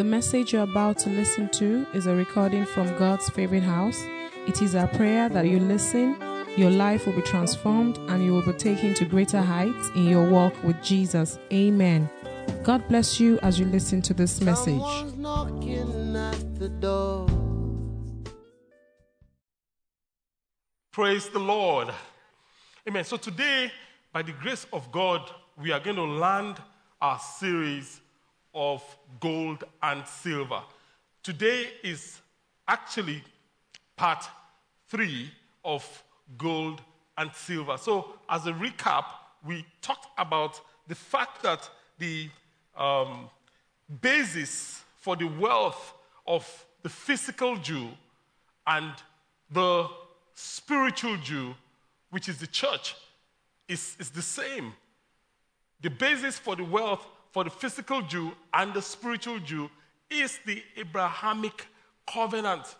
The message you're about to listen to is a recording from God's favorite house. It is our prayer that you listen, your life will be transformed, and you will be taken to greater heights in your walk with Jesus. Amen. God bless you as you listen to this message. Someone's knocking at the door. Praise the Lord. Amen. So today, by the grace of God, we are going to land our series of gold and silver. Today is actually part three of gold and silver. So, as a recap, we talked about the fact that the um, basis for the wealth of the physical Jew and the spiritual Jew, which is the church, is, is the same. The basis for the wealth for the physical Jew and the spiritual Jew is the Abrahamic covenant.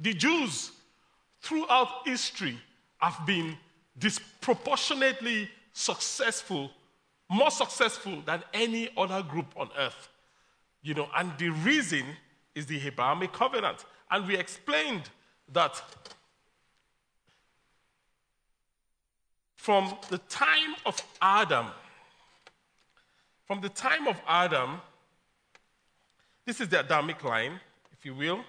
The Jews throughout history have been disproportionately successful, more successful than any other group on earth. You know, and the reason is the Abrahamic covenant. And we explained that from the time of Adam, from the time of Adam, this is the Adamic line, if you will.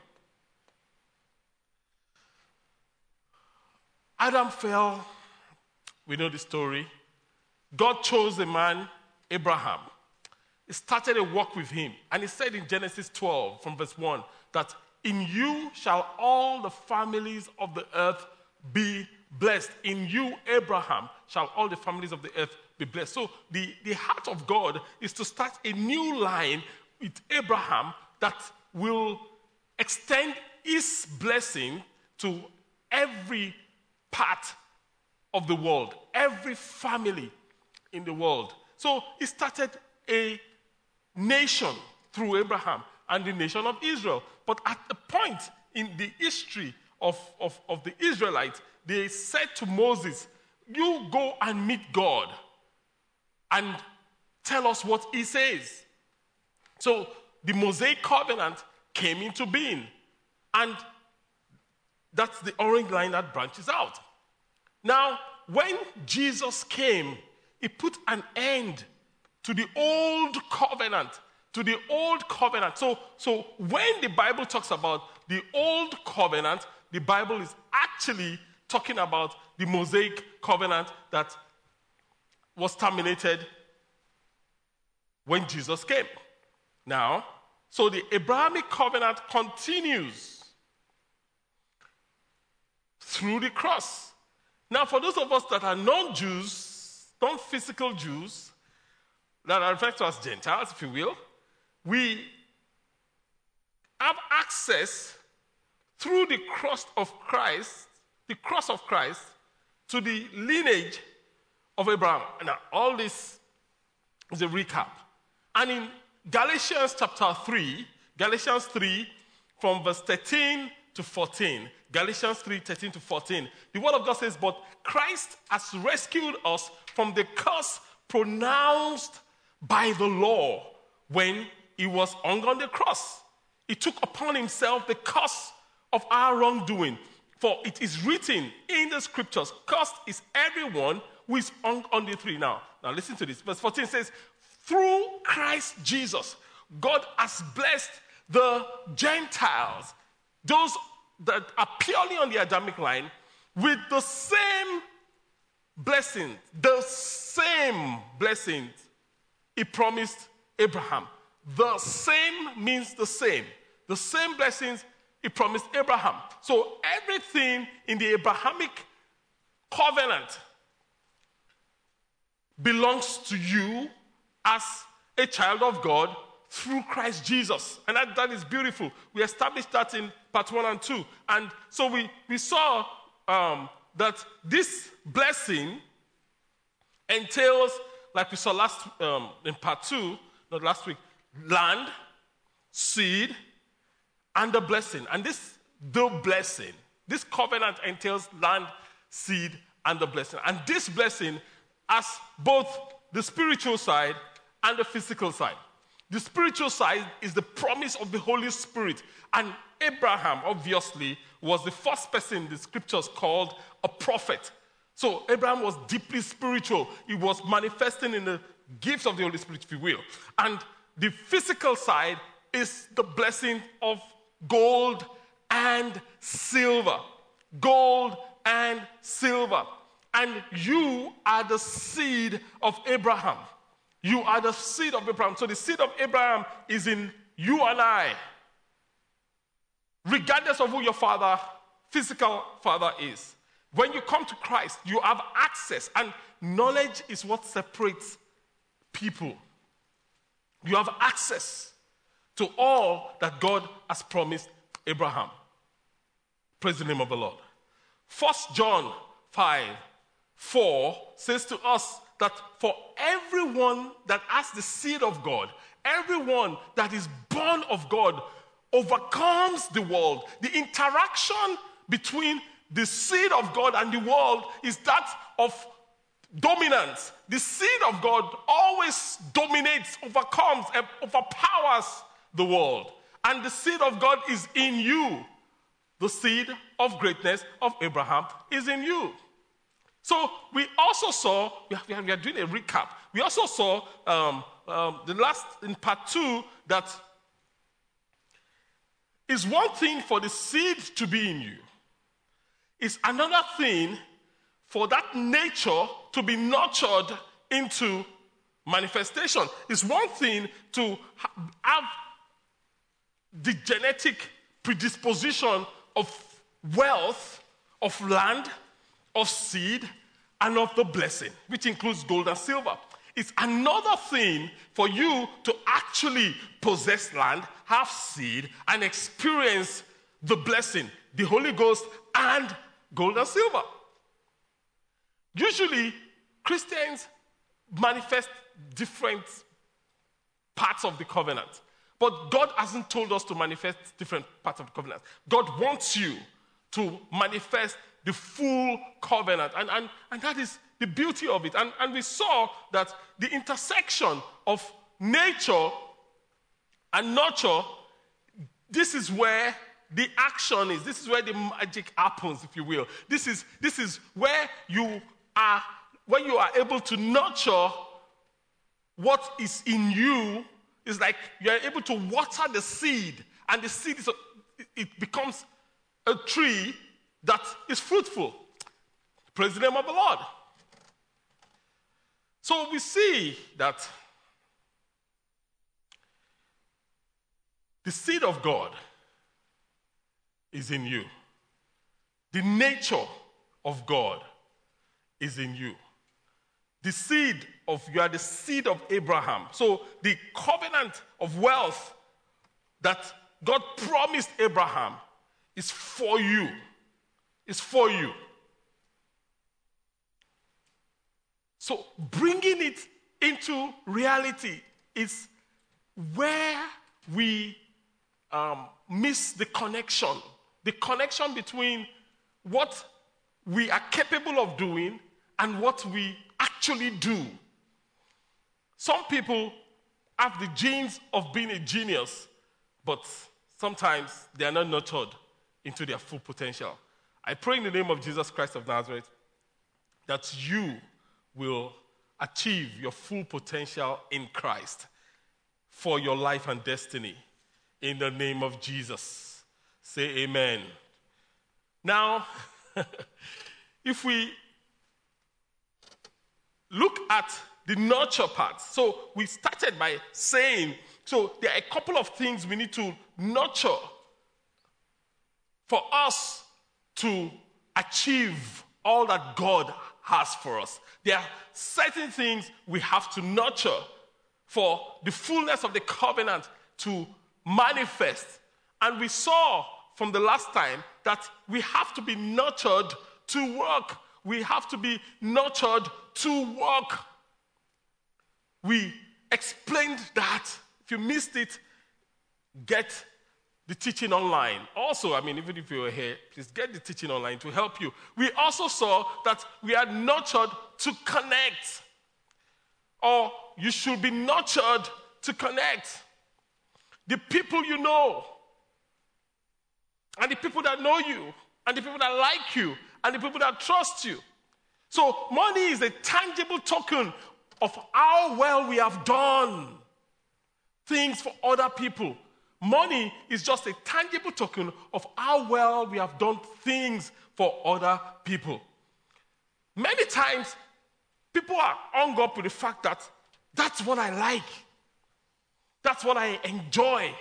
Adam fell, we know the story. God chose a man, Abraham. He started a walk with him. And he said in Genesis 12, from verse 1, that in you shall all the families of the earth be blessed. In you, Abraham, shall all the families of the earth be blessed. So the, the heart of God is to start a new line with Abraham that will extend his blessing to every part of the world, every family in the world. So he started a nation through Abraham and the nation of Israel. But at a point in the history of, of, of the Israelites, they said to Moses, You go and meet God and tell us what he says. So the Mosaic covenant came into being. And that's the orange line that branches out. Now, when Jesus came, he put an end to the old covenant. To the old covenant. So, so when the Bible talks about the old covenant, the Bible is actually talking about the Mosaic covenant that was terminated when Jesus came. Now, so the Abrahamic covenant continues through the cross. Now, for those of us that are non Jews, non physical Jews, that are referred to as Gentiles, if you will, we have access through the cross of Christ, the cross of Christ, to the lineage of Abraham. Now, all this is a recap. And in Galatians chapter 3, Galatians 3, from verse 13 to 14, Galatians 3 13 to 14, the word of God says, But Christ has rescued us from the curse pronounced by the law when he was hung on the cross. He took upon himself the curse of our wrongdoing. For it is written in the scriptures, cursed is everyone who is hung on the tree. Now, now listen to this. Verse 14 says, Through Christ Jesus, God has blessed the Gentiles, those that are purely on the Adamic line, with the same blessing, the same blessings he promised Abraham. The same means the same. The same blessings he promised Abraham. So everything in the Abrahamic covenant belongs to you as a child of God through Christ Jesus. And that, that is beautiful. We established that in part one and two. And so we, we saw um, that this blessing entails, like we saw last um, in part two, not last week, land, seed, and the blessing. And this the blessing, this covenant entails land, seed, and the blessing. And this blessing has both the spiritual side and the physical side. The spiritual side is the promise of the Holy Spirit. And Abraham, obviously, was the first person the scriptures called a prophet. So Abraham was deeply spiritual. He was manifesting in the gifts of the Holy Spirit, if you will. And the physical side is the blessing of gold and silver. Gold and silver. And you are the seed of Abraham. You are the seed of Abraham. So the seed of Abraham is in you and I. Regardless of who your father, physical father is. When you come to Christ, you have access, and knowledge is what separates people. You have access to all that God has promised Abraham. Praise the name of the Lord. First John 5 4 says to us that for everyone that has the seed of God, everyone that is born of God overcomes the world. The interaction between the seed of God and the world is that of dominance. The seed of God always dominates, overcomes, and overpowers the world. And the seed of God is in you. The seed of greatness of Abraham is in you. So we also saw, we are, we are doing a recap. We also saw um, um, the last, in part two, that it's one thing for the seed to be in you, it's another thing for that nature to be nurtured into manifestation. It's one thing to have the genetic predisposition of wealth, of land, of seed, and of the blessing, which includes gold and silver. It's another thing for you to actually possess land, have seed, and experience the blessing, the Holy Ghost, and gold and silver. Usually, Christians manifest different parts of the covenant. But God hasn't told us to manifest different parts of the covenant. God wants you to manifest the full covenant. And, and, and that is the beauty of it. And, and we saw that the intersection of nature and nurture, this is where the action is. This is where the magic happens, if you will. This is, this is where you are, when you are able to nurture what is in you it's like you're able to water the seed, and the seed is, it becomes a tree that is fruitful. Praise the name of the Lord. So we see that the seed of God is in you, the nature of God is in you. The seed of, you are the seed of Abraham. So the covenant of wealth that God promised Abraham is for you. Is for you. So bringing it into reality is where we um, miss the connection. The connection between what we are capable of doing and what we actually do. Some people have the genes of being a genius, but sometimes they are not nurtured into their full potential. I pray in the name of Jesus Christ of Nazareth that you will achieve your full potential in Christ for your life and destiny. In the name of Jesus. Say amen. Now, if we look at the nurture part. So we started by saying, so there are a couple of things we need to nurture for us to achieve all that God has for us. There are certain things we have to nurture for the fullness of the covenant to manifest. And we saw from the last time that we have to be nurtured to work we have to be nurtured to work. We explained that. If you missed it, get the teaching online. Also, I mean, even if you're here, please get the teaching online to help you. We also saw that we are nurtured to connect, or you should be nurtured to connect. the people you know, and the people that know you, and the people that like you, and the people that trust you. So, money is a tangible token of how well we have done things for other people. Money is just a tangible token of how well we have done things for other people. Many times, people are hung up with the fact that that's what I like, that's what I enjoy.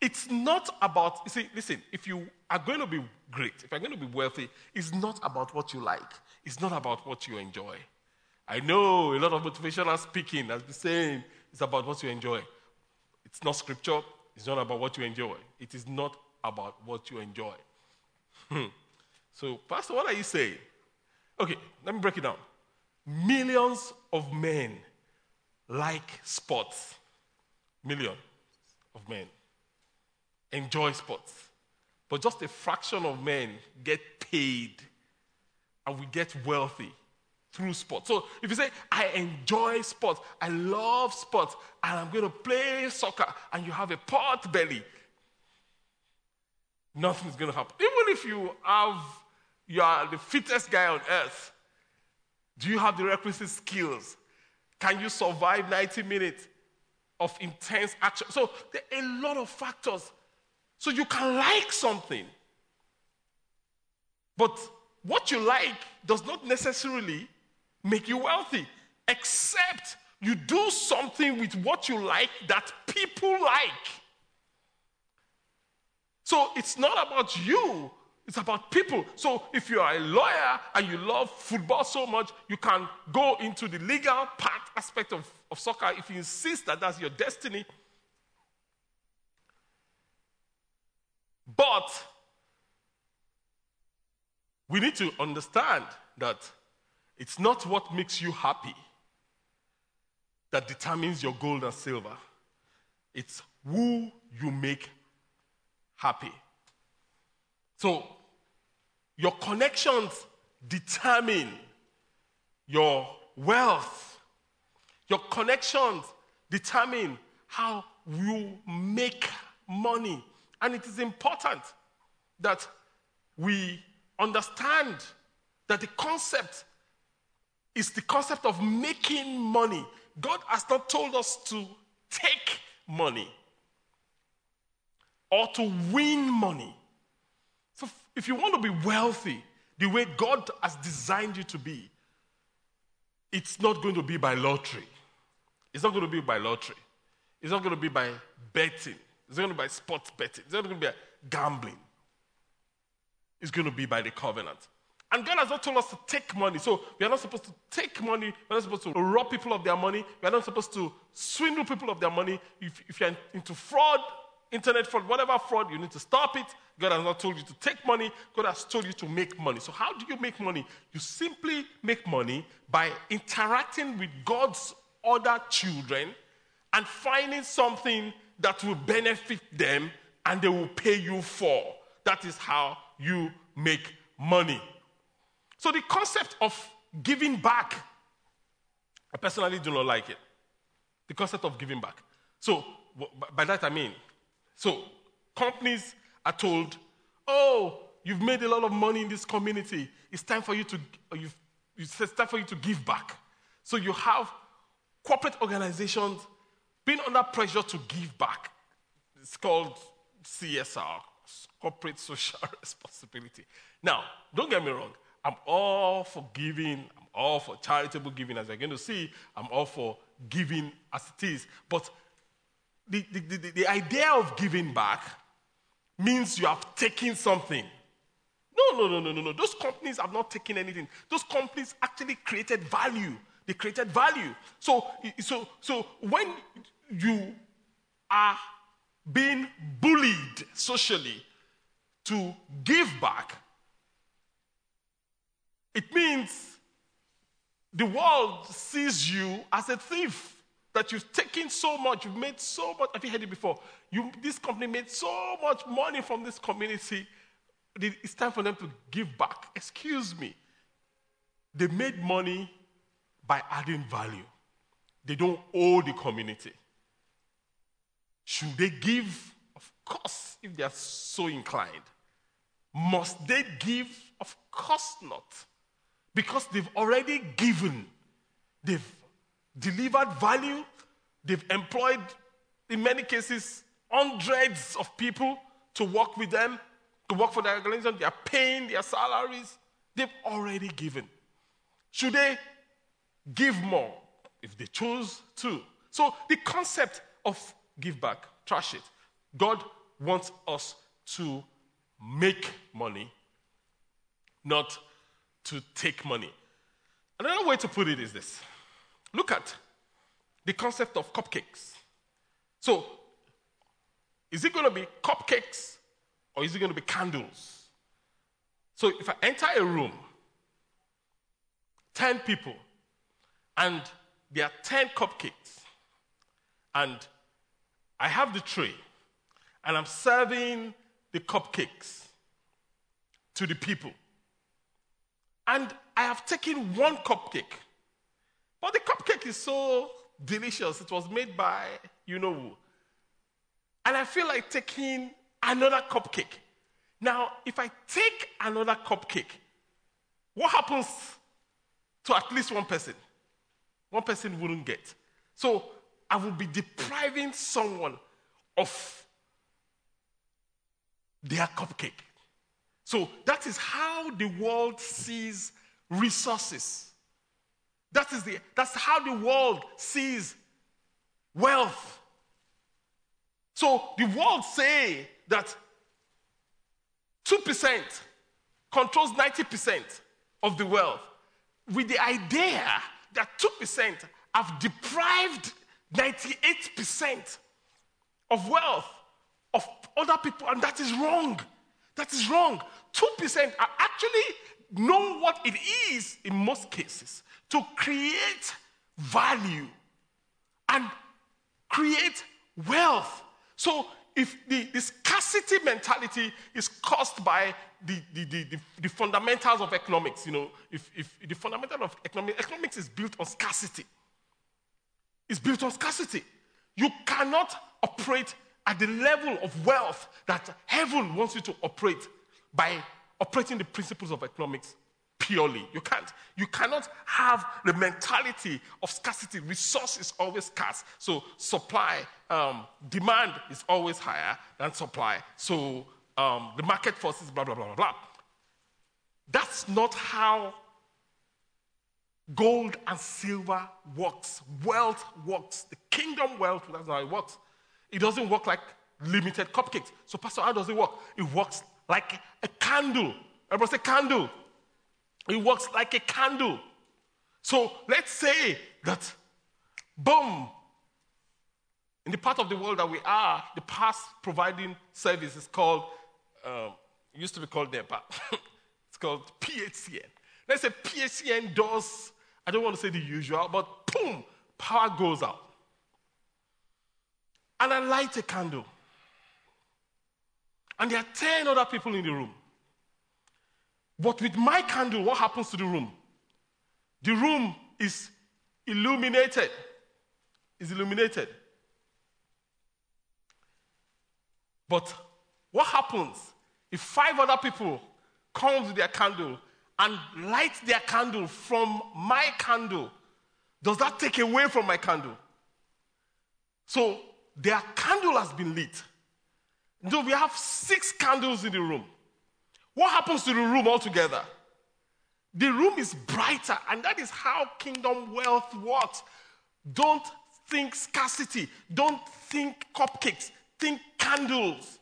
It's not about, you see, listen, if you are going to be great, if you're going to be wealthy, it's not about what you like, it's not about what you enjoy. I know a lot of motivational speaking has been saying it's about what you enjoy. It's not scripture, it's not about what you enjoy. It is not about what you enjoy. Hmm. so, Pastor, what are you saying? Okay, let me break it down. Millions of men like sports. Millions of men enjoy sports. But just a fraction of men get paid and we get wealthy through sports. So if you say, I enjoy sports, I love sports, and I'm going to play soccer, and you have a pot belly, nothing's going to happen. Even if you have, you are the fittest guy on earth, do you have the requisite skills? Can you survive 90 minutes of intense action? So there are a lot of factors. So you can like something, but what you like does not necessarily make you wealthy, except you do something with what you like that people like. So it's not about you, it's about people. So if you are a lawyer and you love football so much, you can go into the legal part aspect of, of soccer if you insist that that's your destiny. But we need to understand that it's not what makes you happy that determines your gold and silver. It's who you make happy. So, your connections determine your wealth. Your connections determine how you make money. And it is important that we understand that the concept is the concept of making money. God has not told us to take money or to win money. So, if you want to be wealthy the way God has designed you to be, it's not going to be by lottery. It's not going to be by lottery. It's not going to be by betting. It's not going to be by sports betting. It's not going to be by gambling. It's going to be by the covenant. And God has not told us to take money. So we are not supposed to take money. We're not supposed to rob people of their money. We are not supposed to swindle people of their money. If, if you're into fraud, internet fraud, whatever fraud, you need to stop it. God has not told you to take money. God has told you to make money. So how do you make money? You simply make money by interacting with God's other children and finding something that will benefit them and they will pay you for. That is how you make money. So the concept of giving back, I personally do not like it. The concept of giving back. So by that I mean, so companies are told, oh, you've made a lot of money in this community. It's time for you to, uh, you've, it's time for you to give back. So you have corporate organizations being under pressure to give back. It's called CSR, corporate social responsibility. Now, don't get me wrong. I'm all for giving, I'm all for charitable giving, as you're going to see. I'm all for giving as it is. But the, the, the, the idea of giving back means you have taken something. No, no, no, no, no, no. Those companies have not taken anything. Those companies actually created value. They created value. So, so, so when you are being bullied socially to give back, it means the world sees you as a thief. That you've taken so much, you've made so much. Have you heard it before? You, this company made so much money from this community. It's time for them to give back. Excuse me. They made money by adding value. They don't owe the community. Should they give? Of course, if they are so inclined. Must they give? Of course not. Because they've already given, they've delivered value, they've employed, in many cases, hundreds of people to work with them, to work for their organization. They are paying their salaries. They've already given. Should they give more if they choose to? So the concept of give back, trash it. God wants us to make money, not to take money. Another way to put it is this look at the concept of cupcakes. So, is it going to be cupcakes or is it going to be candles? So, if I enter a room, 10 people, and there are 10 cupcakes, and I have the tray, and I'm serving the cupcakes to the people. And I have taken one cupcake, but the cupcake is so delicious. It was made by you know who. And I feel like taking another cupcake. Now, if I take another cupcake, what happens to at least one person? One person wouldn't get. So I will be depriving someone of their cupcake. So that is how the world sees resources. That is the, that's how the world sees wealth. So the world say that 2% controls 90% of the wealth with the idea that 2% have deprived 98% of wealth of other people, and that is wrong. That is wrong. 2% are actually know what it is in most cases to create value and create wealth. So if the, the scarcity mentality is caused by the, the, the, the, fundamentals of economics, you know, if, if the fundamental of economics, economics is built on scarcity. It's built on scarcity. You cannot operate at the level of wealth that heaven wants you to operate by operating the principles of economics purely. You can't. You cannot have the mentality of scarcity. Resource is always scarce. So supply, um, demand is always higher than supply. So um, the market forces, blah, blah, blah, blah, blah. That's not how gold and silver works. Wealth works. The kingdom wealth, that's how it works. It doesn't work like limited cupcakes. So, Pastor, how does it work? It works like a candle. Everybody say candle. It works like a candle. So let's say that, boom, in the part of the world that we are, the past providing service is called, um, used to be called NEPA. it's called PHCN. Let's say PHCN does, I don't want to say the usual, but boom, power goes out and I light a candle. And there are 10 other people in the room. But with my candle, what happens to the room? The room is illuminated. Is illuminated. But what happens if five other people come with their candle and light their candle from my candle? Does that take away from my candle? So their candle has been lit. So we have six candles in the room. What happens to the room altogether? The room is brighter, and that is how kingdom wealth works. Don't think scarcity. Don't think cupcakes. Think candles.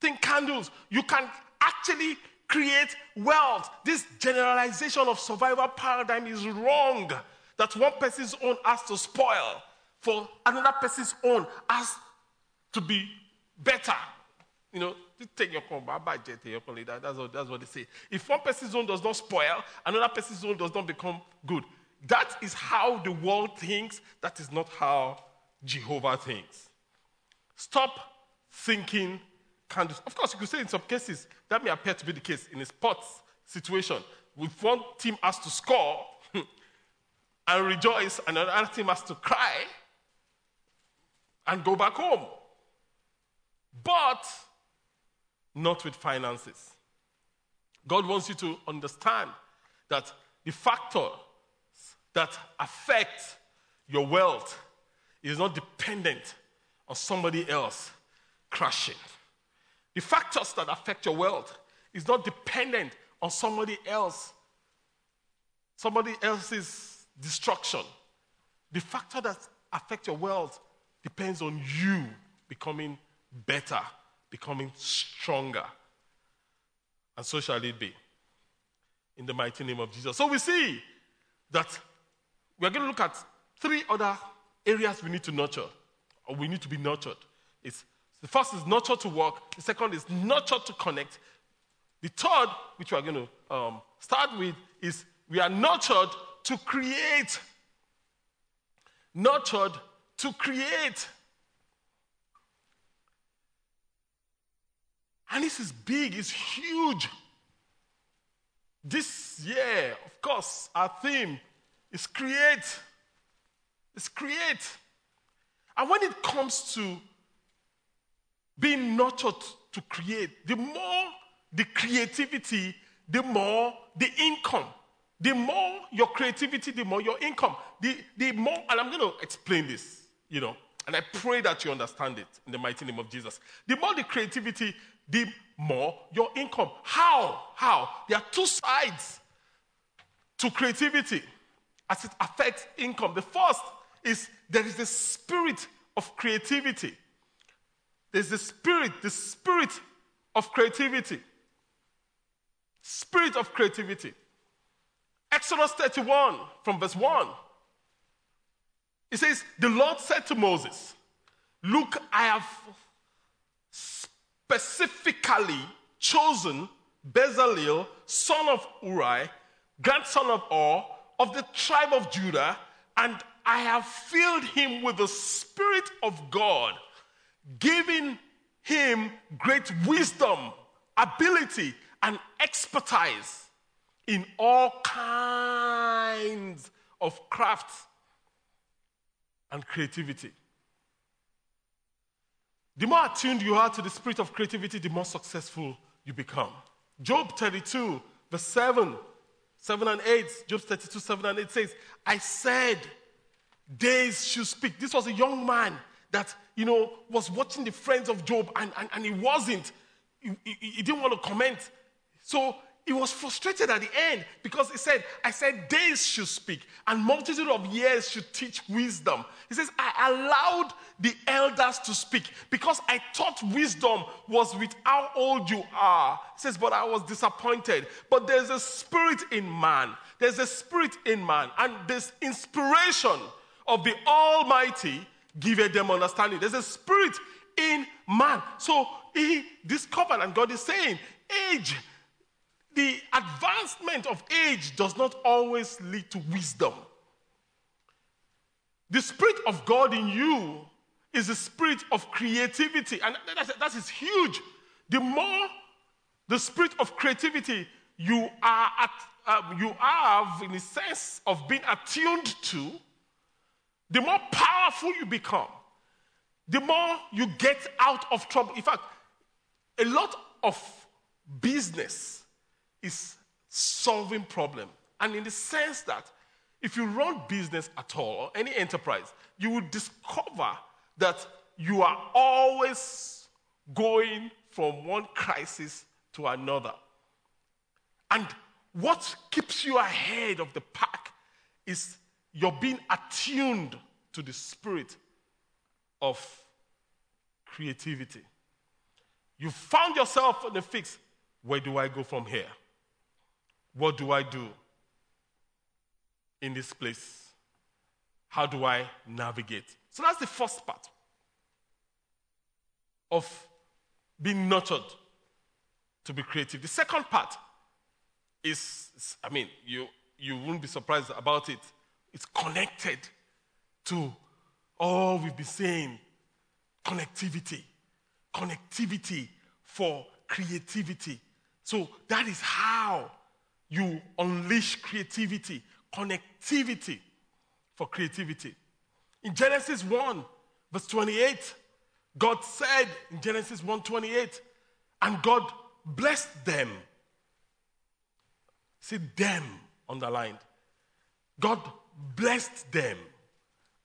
Think candles. You can actually create wealth. This generalization of survival paradigm is wrong. That one person's own has to spoil for another person's own has to be better. You know, take your call, budget, your call That's what, that's what they say. If one person's own does not spoil, another person's own does not become good. That is how the world thinks. That is not how Jehovah thinks. Stop thinking candles. Of course, you could say in some cases that may appear to be the case in a sports situation. If one team has to score and rejoice, and another team has to cry, and go back home. But not with finances. God wants you to understand that the factors that affect your wealth is not dependent on somebody else crashing. The factors that affect your wealth is not dependent on somebody else, somebody else's destruction. The factor that affects your wealth depends on you becoming better, becoming stronger. And so shall it be. In the mighty name of Jesus. So we see that we're going to look at three other areas we need to nurture, or we need to be nurtured. It's, the first is nurture to work, the second is nurture to connect. The third, which we're going to um, start with, is we are nurtured to create. Nurtured to create. And this is big, it's huge. This year, of course, our theme is create. It's create. And when it comes to being nurtured to create, the more the creativity, the more the income. The more your creativity, the more your income. The, the more, and I'm going to explain this, you know, and I pray that you understand it in the mighty name of Jesus. The more the creativity, the more your income. How? How? There are two sides to creativity as it affects income. The first is there is the spirit of creativity. There's the spirit, the spirit of creativity. Spirit of creativity. Exodus 31 from verse 1. It says, The Lord said to Moses, Look, I have specifically chosen Bezalel, son of Uri, grandson of Hur, of the tribe of Judah, and I have filled him with the Spirit of God, giving him great wisdom, ability, and expertise in all kinds of crafts and creativity. The more attuned you are to the spirit of creativity, the more successful you become. Job 32, verse 7, 7 and 8, Job 32, 7 and 8 says, I said, days should speak. This was a young man that, you know, was watching the friends of Job and, and, and he wasn't. He, he, he didn't want to comment. So he was frustrated at the end because he said, I said days should speak and multitude of years should teach wisdom. He says, I allowed the elders to speak because I thought wisdom was with how old you are. He says, but I was disappointed. But there's a spirit in man. There's a spirit in man. And this inspiration of the Almighty giveth them understanding. There's a spirit in man. So he discovered, and God is saying, age the advancement of age does not always lead to wisdom. The Spirit of God in you is the spirit of creativity, and that, is huge. The more the spirit of creativity you are at, uh, you have in the sense of being attuned to, the more powerful you become, the more you get out of trouble. In fact, a lot of business is solving problem. And in the sense that if you run business at all, or any enterprise, you will discover that you are always going from one crisis to another. And what keeps you ahead of the pack is you're being attuned to the spirit of creativity. You found yourself in a fix. Where do I go from here? What do I do in this place? How do I navigate? So that's the first part of being nurtured to be creative. The second part is, I mean, you, you won't be surprised about it. It's connected to all we've been saying connectivity. Connectivity for creativity. So that is how you unleash creativity, connectivity for creativity. In Genesis 1, verse 28, God said in Genesis 1:28, and God blessed them. See them underlined. God blessed them.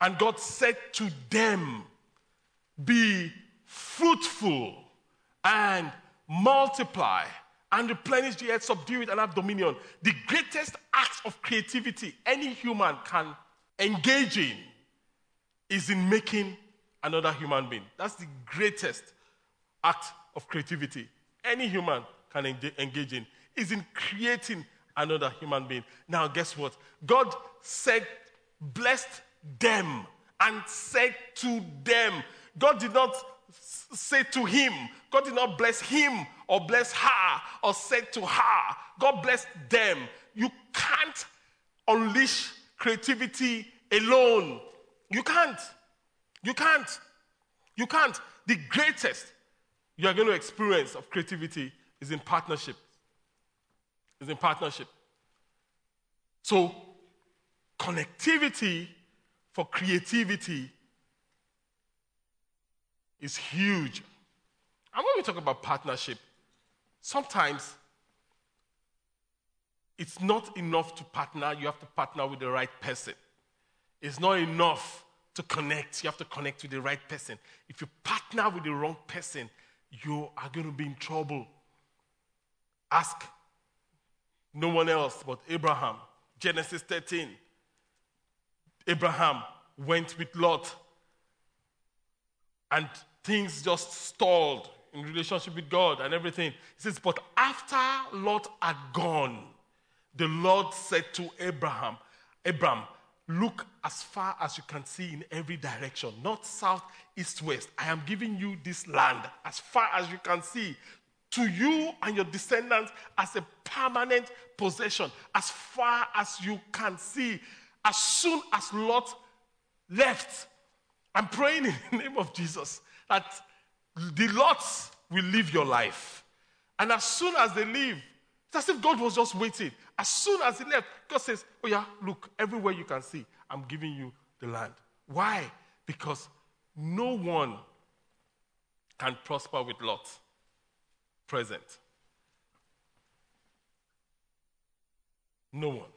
And God said to them, Be fruitful and multiply and replenish the earth, subdue it, and have dominion. The greatest act of creativity any human can engage in is in making another human being. That's the greatest act of creativity any human can engage in is in creating another human being. Now, guess what? God said, blessed them and said to them. God did not say to him, God did not bless him or bless her or said to her. God blessed them. You can't unleash creativity alone. You can't. You can't. You can't. The greatest you are going to experience of creativity is in partnership. Is in partnership. So, connectivity for creativity is huge. And when we talk about partnership, sometimes it's not enough to partner, you have to partner with the right person. It's not enough to connect, you have to connect with the right person. If you partner with the wrong person, you are going to be in trouble. Ask no one else but Abraham. Genesis 13. Abraham went with Lot, and things just stalled in relationship with God and everything. He says, But after Lot had gone, the Lord said to Abraham, Abraham, look as far as you can see in every direction, not south, east, west. I am giving you this land as far as you can see to you and your descendants as a permanent possession, as far as you can see. As soon as Lot left, I'm praying in the name of Jesus that the Lots will live your life. And as soon as they leave, it's as if God was just waiting. As soon as he left, God says, Oh, yeah, look, everywhere you can see, I'm giving you the land. Why? Because no one can prosper with Lot present. No one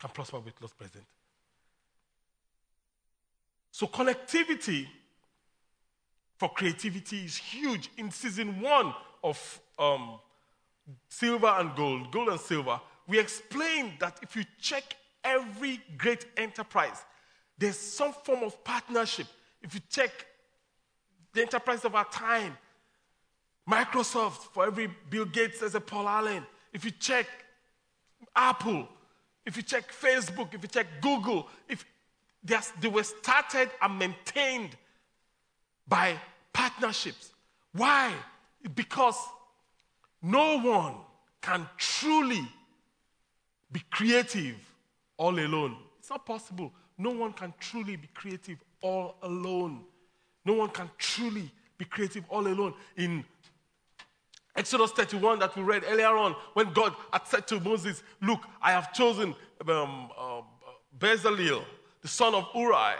can prosper with Lot present. So, connectivity for creativity is huge. In season one of um, Silver and Gold, Gold and Silver, we explained that if you check every great enterprise, there's some form of partnership. If you check the enterprise of our time, Microsoft, for every Bill Gates, there's a Paul Allen. If you check Apple, if you check Facebook, if you check Google, if they were started and maintained by partnerships. Why? Because no one can truly be creative all alone. It's not possible. No one can truly be creative all alone. No one can truly be creative all alone. In Exodus 31 that we read earlier on, when God had said to Moses, Look, I have chosen um, uh, Bezalel, the son of Uri,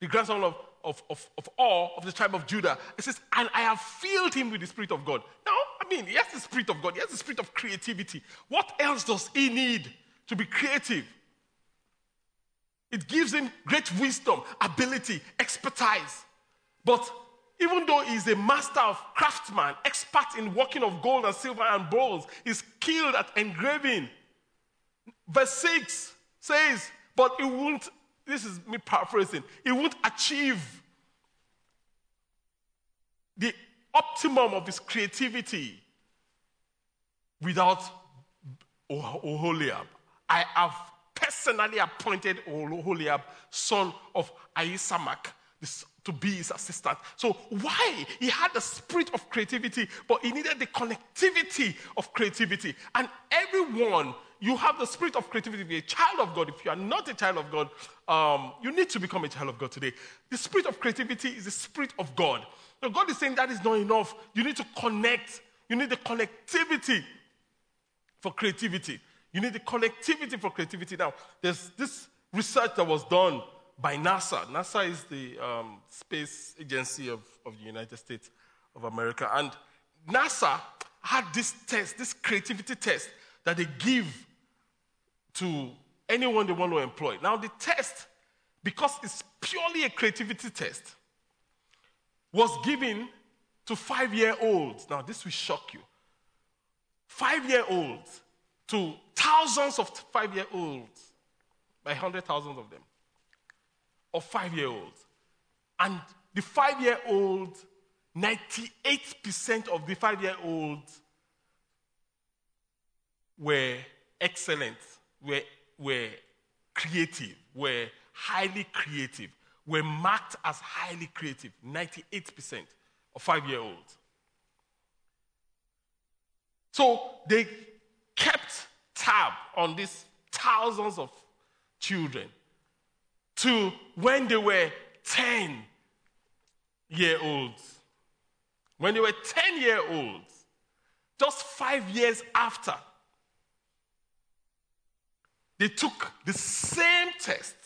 the grandson of of, of, of all of the tribe of Judah. It says, and I have filled him with the Spirit of God. Now, I mean, he has the Spirit of God, he has the Spirit of creativity. What else does he need to be creative? It gives him great wisdom, ability, expertise. But even though he's a master of craftsman, expert in working of gold and silver and bronze, he's skilled at engraving. Verse 6 says, but he won't this is me paraphrasing, he won't achieve the optimum of his creativity without Oholiab. I have personally appointed Oholiab, son of Ahisamach, to be his assistant. So why? He had the spirit of creativity, but he needed the connectivity of creativity. And everyone you have the spirit of creativity. If you're a child of God, if you are not a child of God, um, you need to become a child of God today. The spirit of creativity is the spirit of God. Now, God is saying that is not enough. You need to connect. You need the connectivity for creativity. You need the connectivity for creativity. Now, there's this research that was done by NASA. NASA is the um, space agency of, of the United States of America. And NASA had this test, this creativity test that they give to anyone they want to employ. Now, the test, because it's purely a creativity test, was given to five year olds. Now, this will shock you. Five year olds to thousands of five year olds, by hundred thousands of them, of five year olds. And the five year old, 98% of the five year olds were excellent, were, were creative, were highly creative, were marked as highly creative. 98% of five year olds. So they kept tab on these thousands of children to when they were 10 year olds. When they were 10 year olds, just five years after, they took the same test.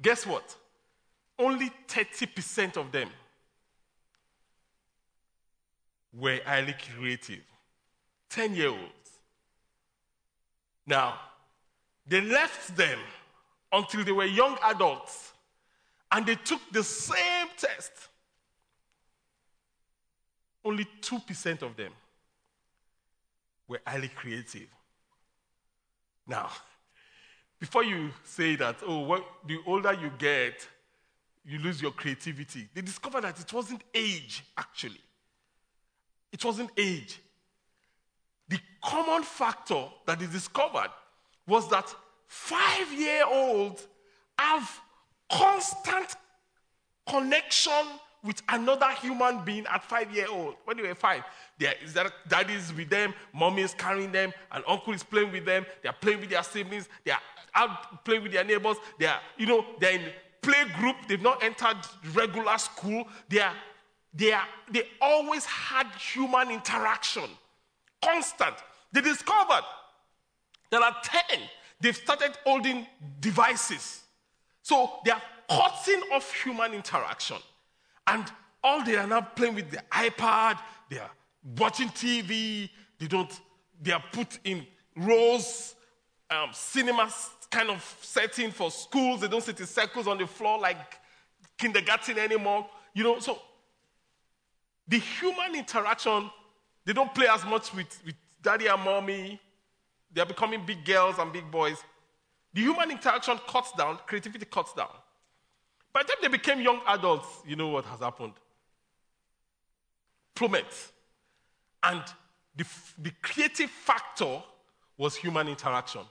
Guess what? Only 30% of them were highly creative. 10 year olds. Now, they left them until they were young adults and they took the same test. Only 2% of them were highly creative. Now, before you say that, oh, what, the older you get, you lose your creativity, they discovered that it wasn't age, actually. It wasn't age. The common factor that is discovered was that five year olds have constant connection with another human being at five year old. When they were five, daddy is with them, mommy is carrying them, and uncle is playing with them. They are playing with their siblings. They are out playing with their neighbors. They are, you know, they're in play group. They've not entered regular school. They are, they are, they always had human interaction, constant. They discovered that at ten they've started holding devices, so they are cutting off human interaction. And all they are now playing with the iPad, they are watching TV, they don't, they are put in rows, um, cinema kind of setting for schools. They don't sit in circles on the floor like kindergarten anymore. You know, so the human interaction, they don't play as much with, with daddy and mommy. They are becoming big girls and big boys. The human interaction cuts down, creativity cuts down. By the time they became young adults, you know what has happened? Plummet. And the, the creative factor was human interaction.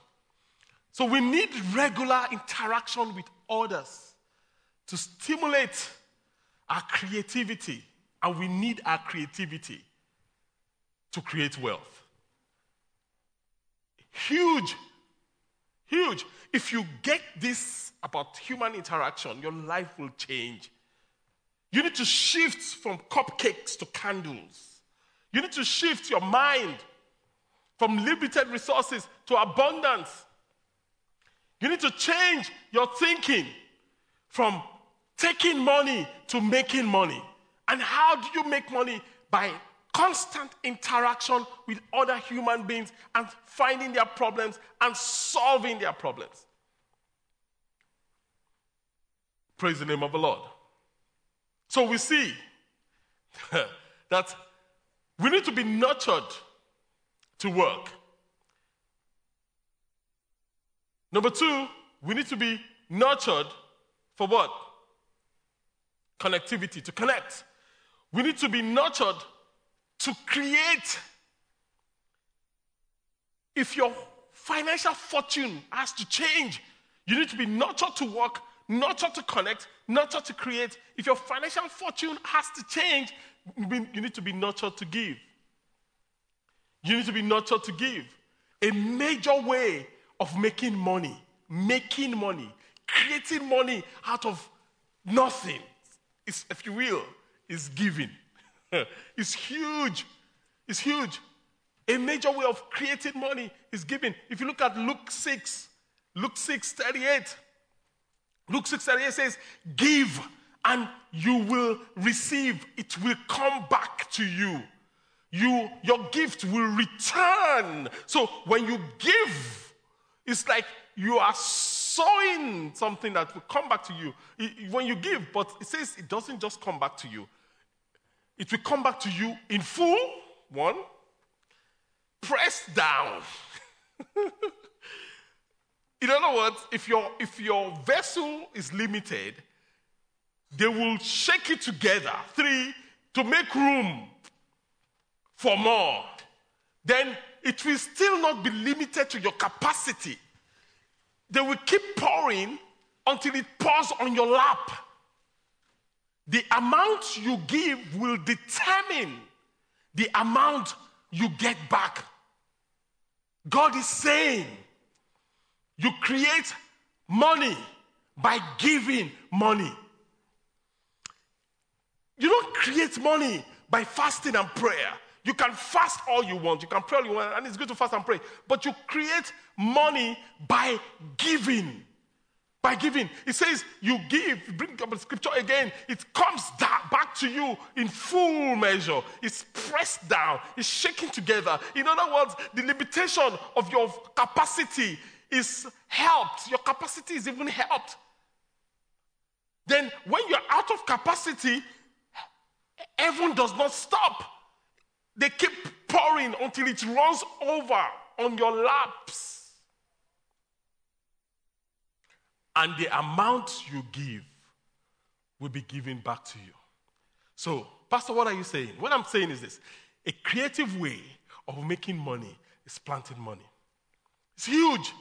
So we need regular interaction with others to stimulate our creativity. And we need our creativity to create wealth. Huge, huge. If you get this about human interaction, your life will change. You need to shift from cupcakes to candles. You need to shift your mind from limited resources to abundance. You need to change your thinking from taking money to making money. And how do you make money? By constant interaction with other human beings and finding their problems and solving their problems. Praise the name of the Lord. So we see that we need to be nurtured to work. Number two, we need to be nurtured for what? Connectivity, to connect. We need to be nurtured to create. If your financial fortune has to change, you need to be nurtured to work nurture to connect, nurture to create. If your financial fortune has to change, you need to be nurtured to give. You need to be nurtured to give. A major way of making money, making money, creating money out of nothing, is, if you will, is giving. it's huge. It's huge. A major way of creating money is giving. If you look at Luke 6, Luke 6, 38, Luke 6 38 says, Give and you will receive. It will come back to you. You, your gift will return. So when you give, it's like you are sowing something that will come back to you. When you give, but it says it doesn't just come back to you. It will come back to you in full, one, pressed down. in other words, if your, if your vessel is limited, they will shake it together. Three, to make room for more. Then it will still not be limited to your capacity. They will keep pouring until it pours on your lap. The amount you give will determine the amount you get back. God is saying, you create money by giving money. You don't create money by fasting and prayer. You can fast all you want, you can pray all you want, and it's good to fast and pray. But you create money by giving. By giving. It says you give, bring up the scripture again, it comes back to you in full measure. It's pressed down, it's shaken together. In other words, the limitation of your capacity is helped. Your capacity is even helped. Then, when you're out of capacity, heaven does not stop. They keep pouring until it runs over on your laps. And the amount you give will be given back to you. So, Pastor, what are you saying? What I'm saying is this a creative way of making money is planting money. It's huge.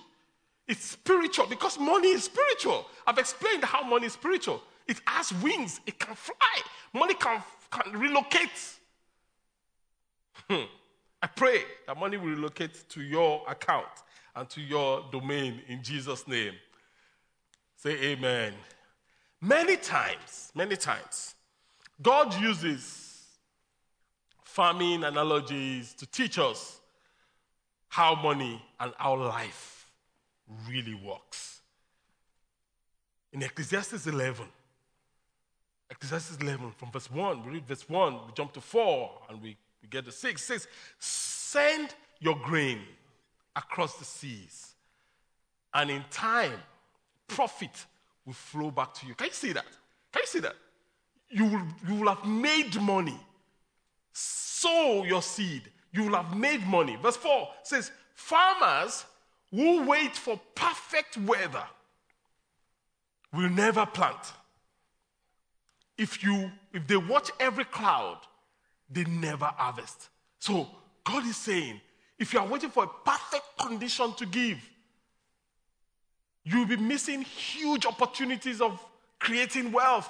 It's spiritual because money is spiritual. I've explained how money is spiritual. It has wings, it can fly. Money can, can relocate. Hmm. I pray that money will relocate to your account and to your domain in Jesus' name. Say amen. Many times, many times, God uses farming analogies to teach us how money and how life really works. In Ecclesiastes 11, Ecclesiastes 11, from verse 1, we read verse 1, we jump to 4, and we, we get to 6. It says, Send your grain across the seas, and in time, profit will flow back to you. Can you see that? Can you see that? You will, you will have made money. Sow your seed. You will have made money. Verse 4 says, Farmers who wait for perfect weather will never plant. If you if they watch every cloud, they never harvest. So God is saying, if you are waiting for a perfect condition to give, you'll be missing huge opportunities of creating wealth.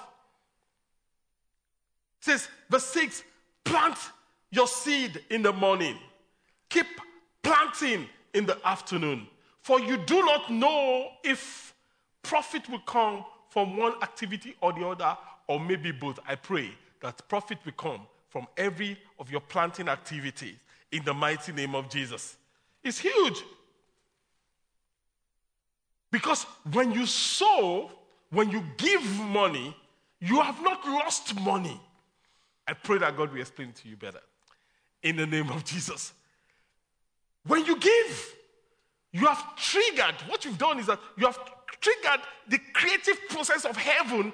It says, verse 6 plant your seed in the morning, keep planting in the afternoon, for you do not know if profit will come from one activity or the other, or maybe both. I pray that profit will come from every of your planting activities in the mighty name of Jesus. It's huge. Because when you sow, when you give money, you have not lost money. I pray that God will explain to you better. In the name of Jesus. When you give, you have triggered, what you've done is that you have triggered the creative process of heaven,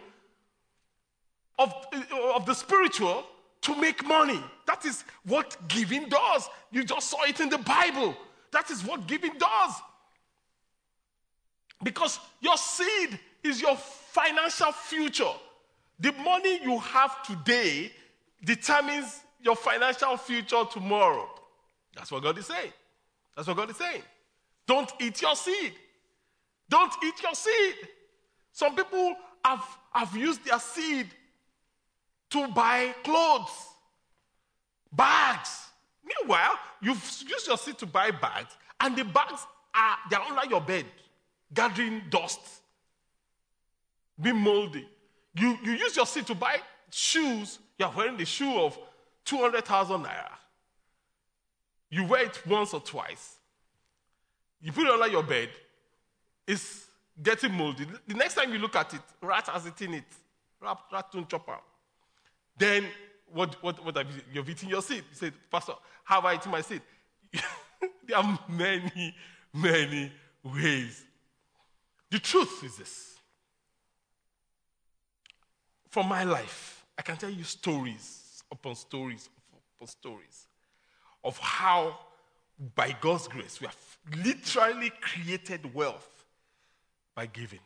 of, uh, of the spiritual, to make money. That is what giving does. You just saw it in the Bible. That is what giving does. Because your seed is your financial future. The money you have today determines your financial future tomorrow. That's what God is saying. That's what God is saying. Don't eat your seed. Don't eat your seed. Some people have, have used their seed to buy clothes, bags. Meanwhile, you've used your seed to buy bags, and the bags are they're under your bed, gathering dust, being moldy. You, you use your seed to buy shoes, you're wearing the shoe of 200,000 naira. You wear it once or twice. You put it under your bed, it's getting moldy. The next time you look at it, rat has eaten it. Rat, rat don't chop out. Then what, what, what have you, you've eaten your seed? You say, Pastor, how have I eaten my seed? there are many, many ways. The truth is this. From my life, I can tell you stories upon stories upon stories of how, by God's grace, we have literally created wealth by giving.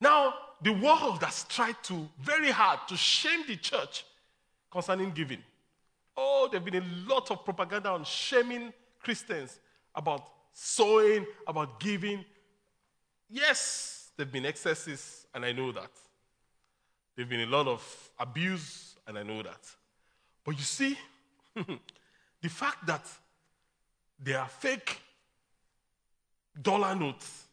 Now, the world has tried to very hard to shame the church concerning giving. Oh, there have been a lot of propaganda on shaming Christians about sowing, about giving. Yes, there have been excesses, and I know that. There have been a lot of abuse, and I know that. But you see, the fact that there are fake dollar notes,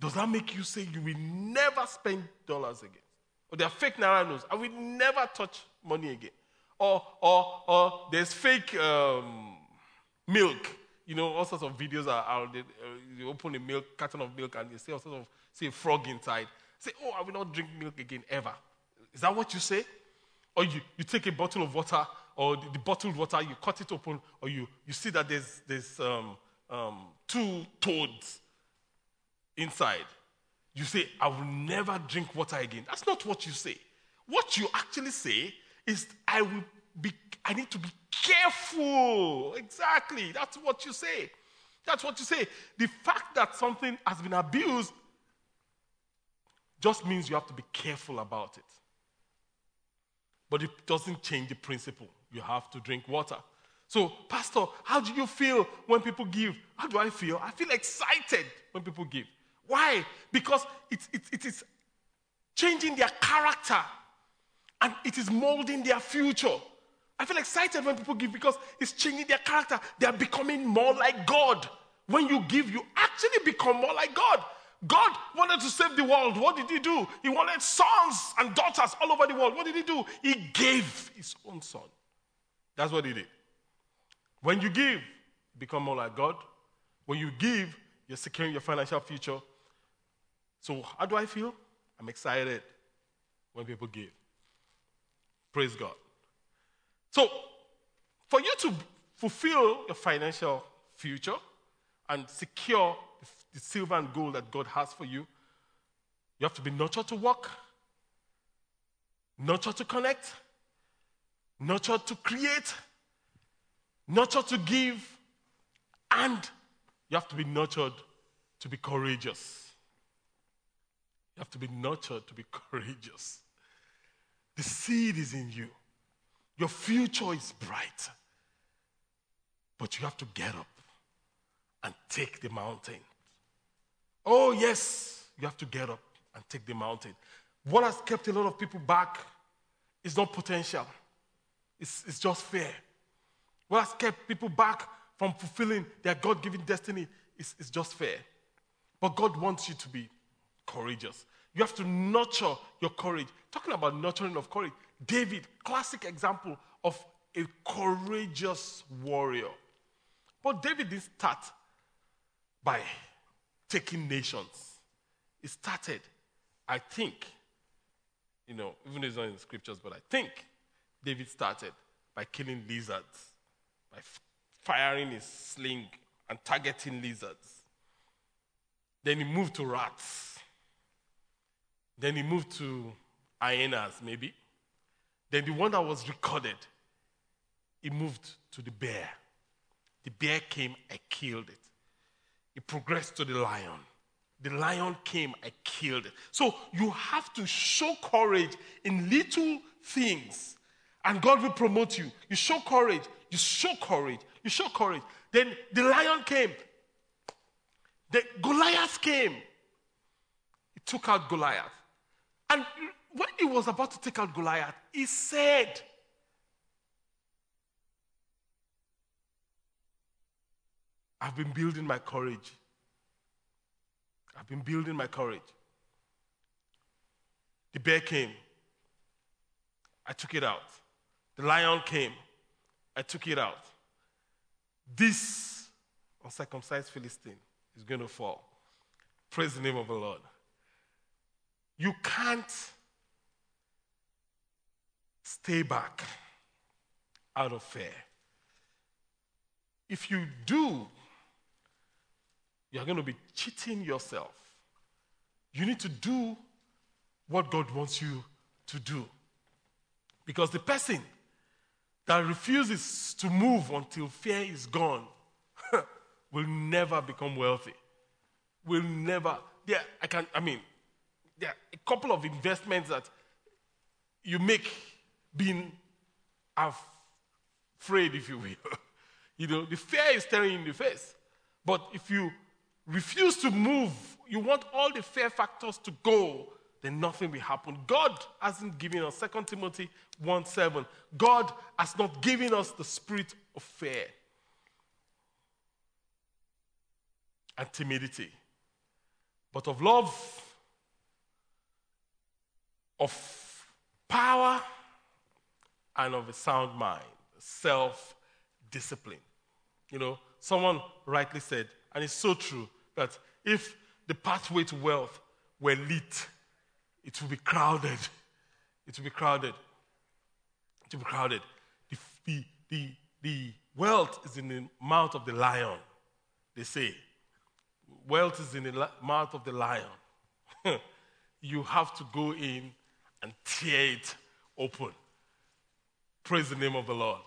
does that make you say you will never spend dollars again? Or there are fake naira notes, I will never touch money again. Or, or, or there's fake um, milk. You know, all sorts of videos are out. They, uh, you open a milk carton of milk and you see all sorts of a frog inside. Say, oh, I will not drink milk again ever. Is that what you say? Or you, you take a bottle of water or the, the bottled water, you cut it open, or you, you see that there's, there's um, um, two toads inside. You say, I will never drink water again. That's not what you say. What you actually say is, I will be, I need to be careful. Exactly. That's what you say. That's what you say. The fact that something has been abused just means you have to be careful about it. But it doesn't change the principle. You have to drink water. So, Pastor, how do you feel when people give? How do I feel? I feel excited when people give. Why? Because it, it, it is changing their character and it is molding their future. I feel excited when people give because it's changing their character. They are becoming more like God. When you give, you actually become more like God. God wanted to save the world. What did He do? He wanted sons and daughters all over the world. What did He do? He gave His own Son. That's what He did. When you give, become more like God. When you give, you're securing your financial future. So, how do I feel? I'm excited when people give. Praise God. So, for you to fulfill your financial future and secure the silver and gold that God has for you, you have to be nurtured to work, nurtured to connect, nurtured to create, nurtured to give, and you have to be nurtured to be courageous. You have to be nurtured to be courageous. The seed is in you. Your future is bright. But you have to get up and take the mountain. Oh, yes, you have to get up and take the mountain. What has kept a lot of people back is not potential, it's, it's just fear. What has kept people back from fulfilling their God given destiny is, is just fear. But God wants you to be courageous. You have to nurture your courage. Talking about nurturing of courage, David, classic example of a courageous warrior. But David didn't start by taking nations. It started, I think, you know, even though it's not in the scriptures, but I think David started by killing lizards, by f- firing his sling and targeting lizards. Then he moved to rats. Then he moved to hyenas, maybe. Then the one that was recorded, he moved to the bear. The bear came, I killed it. He progressed to the lion. The lion came, I killed it. So you have to show courage in little things, and God will promote you. You show courage, you show courage, you show courage. Then the lion came, the Goliath came. He took out Goliath. And when he was about to take out Goliath, he said, I've been building my courage. I've been building my courage. The bear came. I took it out. The lion came. I took it out. This uncircumcised Philistine is going to fall. Praise the name of the Lord. You can't stay back out of fear. If you do, you're going to be cheating yourself. You need to do what God wants you to do. Because the person that refuses to move until fear is gone will never become wealthy. Will never. Yeah, I can. I mean, there are a couple of investments that you make being afraid, if you will. you know, the fear is staring in the face. But if you refuse to move, you want all the fear factors to go, then nothing will happen. God hasn't given us, 2 Timothy 1 7, God has not given us the spirit of fear and timidity, but of love, of power, and of a sound mind, self discipline. You know, someone rightly said, and it's so true, that if the pathway to wealth were lit, it would be crowded. It would be crowded. It would be crowded. The, the, the, the wealth is in the mouth of the lion, they say. Wealth is in the mouth of the lion. you have to go in and tear it open. Praise the name of the Lord.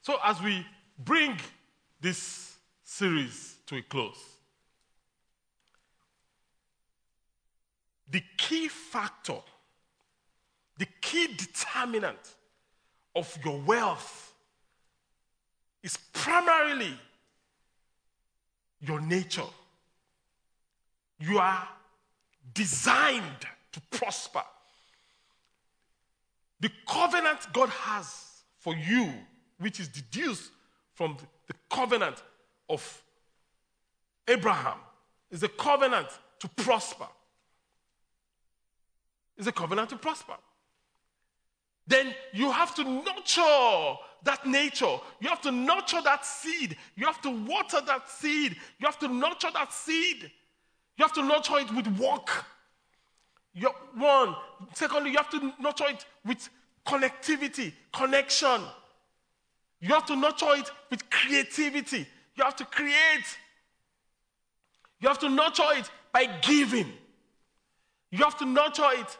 So, as we bring this series to a close, the key factor, the key determinant of your wealth is primarily your nature. You are designed to prosper. The covenant God has for you, which is deduced from the covenant of Abraham, is a covenant to prosper. It's a covenant to prosper. Then you have to nurture that nature. You have to nurture that seed. You have to water that seed. You have to nurture that seed. You have to nurture it with work. You're, one. Secondly, you have to nurture it with connectivity, connection. You have to nurture it with creativity. You have to create. You have to nurture it by giving. You have to nurture it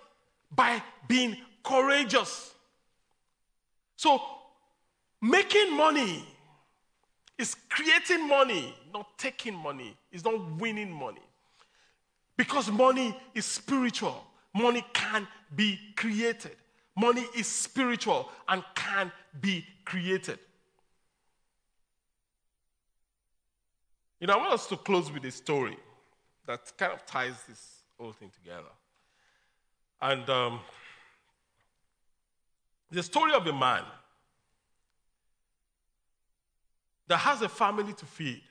by being courageous. So, making money is creating money, not taking money. It's not winning money. Because money is spiritual, money can be created. Money is spiritual and can be created. You know, I want us to close with a story that kind of ties this whole thing together. And um, the story of a man that has a family to feed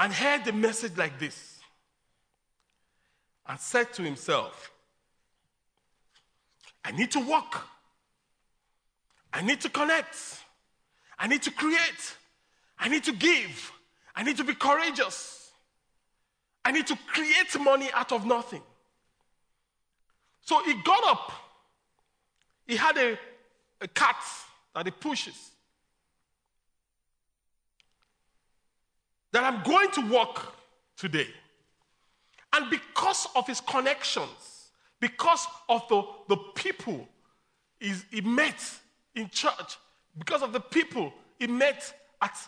and heard the message like this and said to himself, I need to work. I need to connect. I need to create. I need to give. I need to be courageous. I need to create money out of nothing. So he got up. He had a, a cat that he pushes. That I'm going to work today. And because of his connections, because of the, the people he met in church, because of the people he met at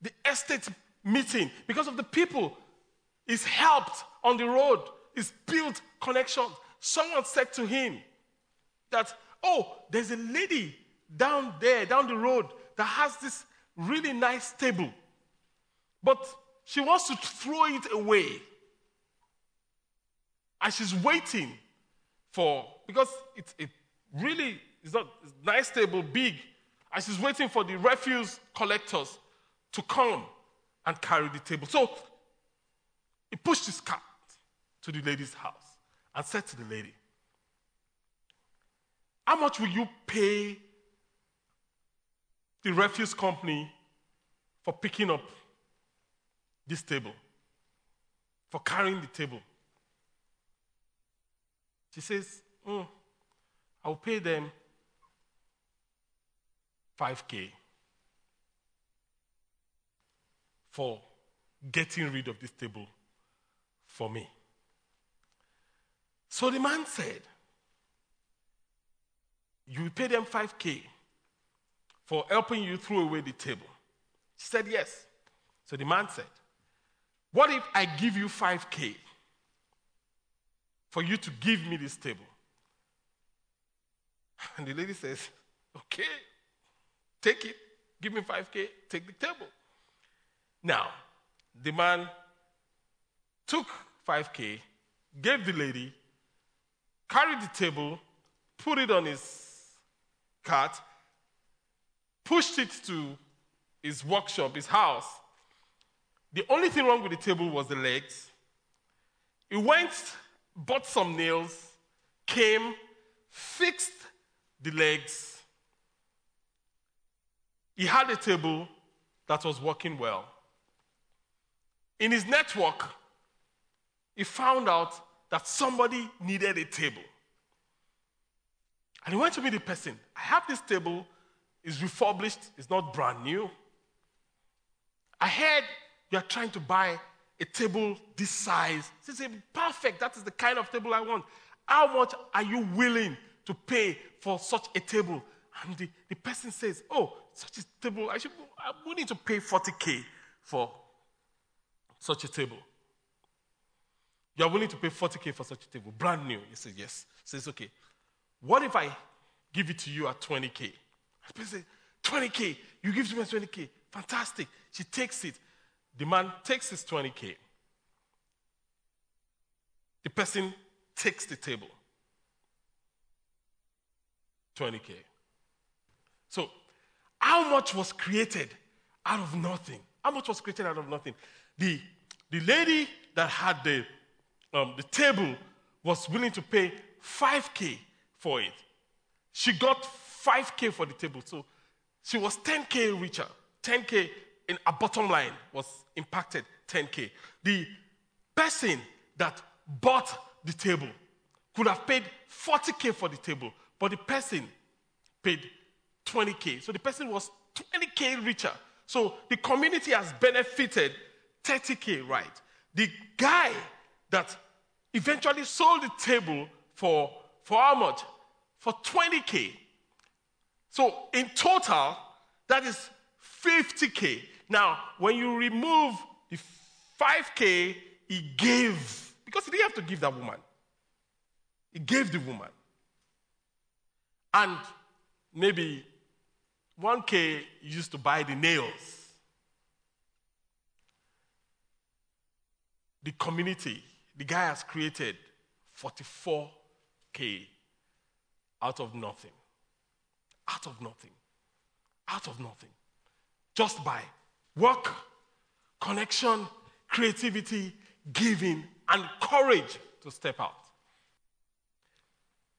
the estate meeting, because of the people he's helped on the road, he's built connections. Someone said to him that, oh, there's a lady down there, down the road, that has this really nice table, but she wants to throw it away. And she's waiting for, because it, it really is not nice table, big, and she's waiting for the refuse collectors to come and carry the table. So he pushed his cart to the lady's house and said to the lady, How much will you pay the refuse company for picking up this table? for carrying the table. She says, mm, I'll pay them 5K for getting rid of this table for me. So the man said, You pay them 5K for helping you throw away the table. She said, Yes. So the man said, What if I give you 5K for you to give me this table? And the lady says, Okay, take it. Give me 5K, take the table. Now, the man took 5K, gave the lady, carried the table, put it on his cart, pushed it to his workshop, his house. The only thing wrong with the table was the legs. He went, bought some nails, came, fixed the legs. He had a table that was working well. In his network, he found out that somebody needed a table. And he went to meet the person. I have this table, it's refurbished, it's not brand new. I heard you're trying to buy a table this size. She said, Perfect, that is the kind of table I want. How much are you willing to pay for such a table? And the, the person says, Oh, such a table, I should, I'm willing to pay 40K for such a table. You're willing to pay 40K for such a table, brand new. He says, Yes. He says, Okay. What if I give it to you at 20K? The person says, 20K. You give to me 20K. Fantastic. She takes it. The man takes his 20K. The person takes the table. 20K. So, how much was created out of nothing? How much was created out of nothing? The, the lady that had the, um, the table was willing to pay 5K for it. She got 5K for the table. So she was 10K richer. 10K in a bottom line was impacted 10K. The person that bought the table could have paid 40K for the table, but the person paid 20K. So the person was 20K richer. So the community has benefited 30K, right? The guy that eventually sold the table for, for how much? For 20K. So in total, that is 50K. Now, when you remove the 5K he gave, because he didn't have to give that woman, he gave the woman. And maybe 1K used to buy the nails. The community, the guy has created 44K out of nothing. Out of nothing. Out of nothing. Just by work, connection, creativity, giving, and courage to step out.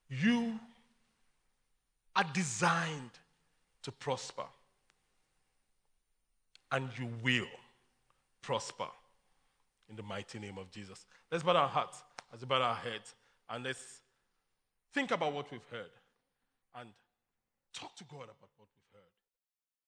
You are designed to prosper. And you will prosper in the mighty name of Jesus. Let's bow our hearts as we bow our heads and let's think about what we've heard and talk to God about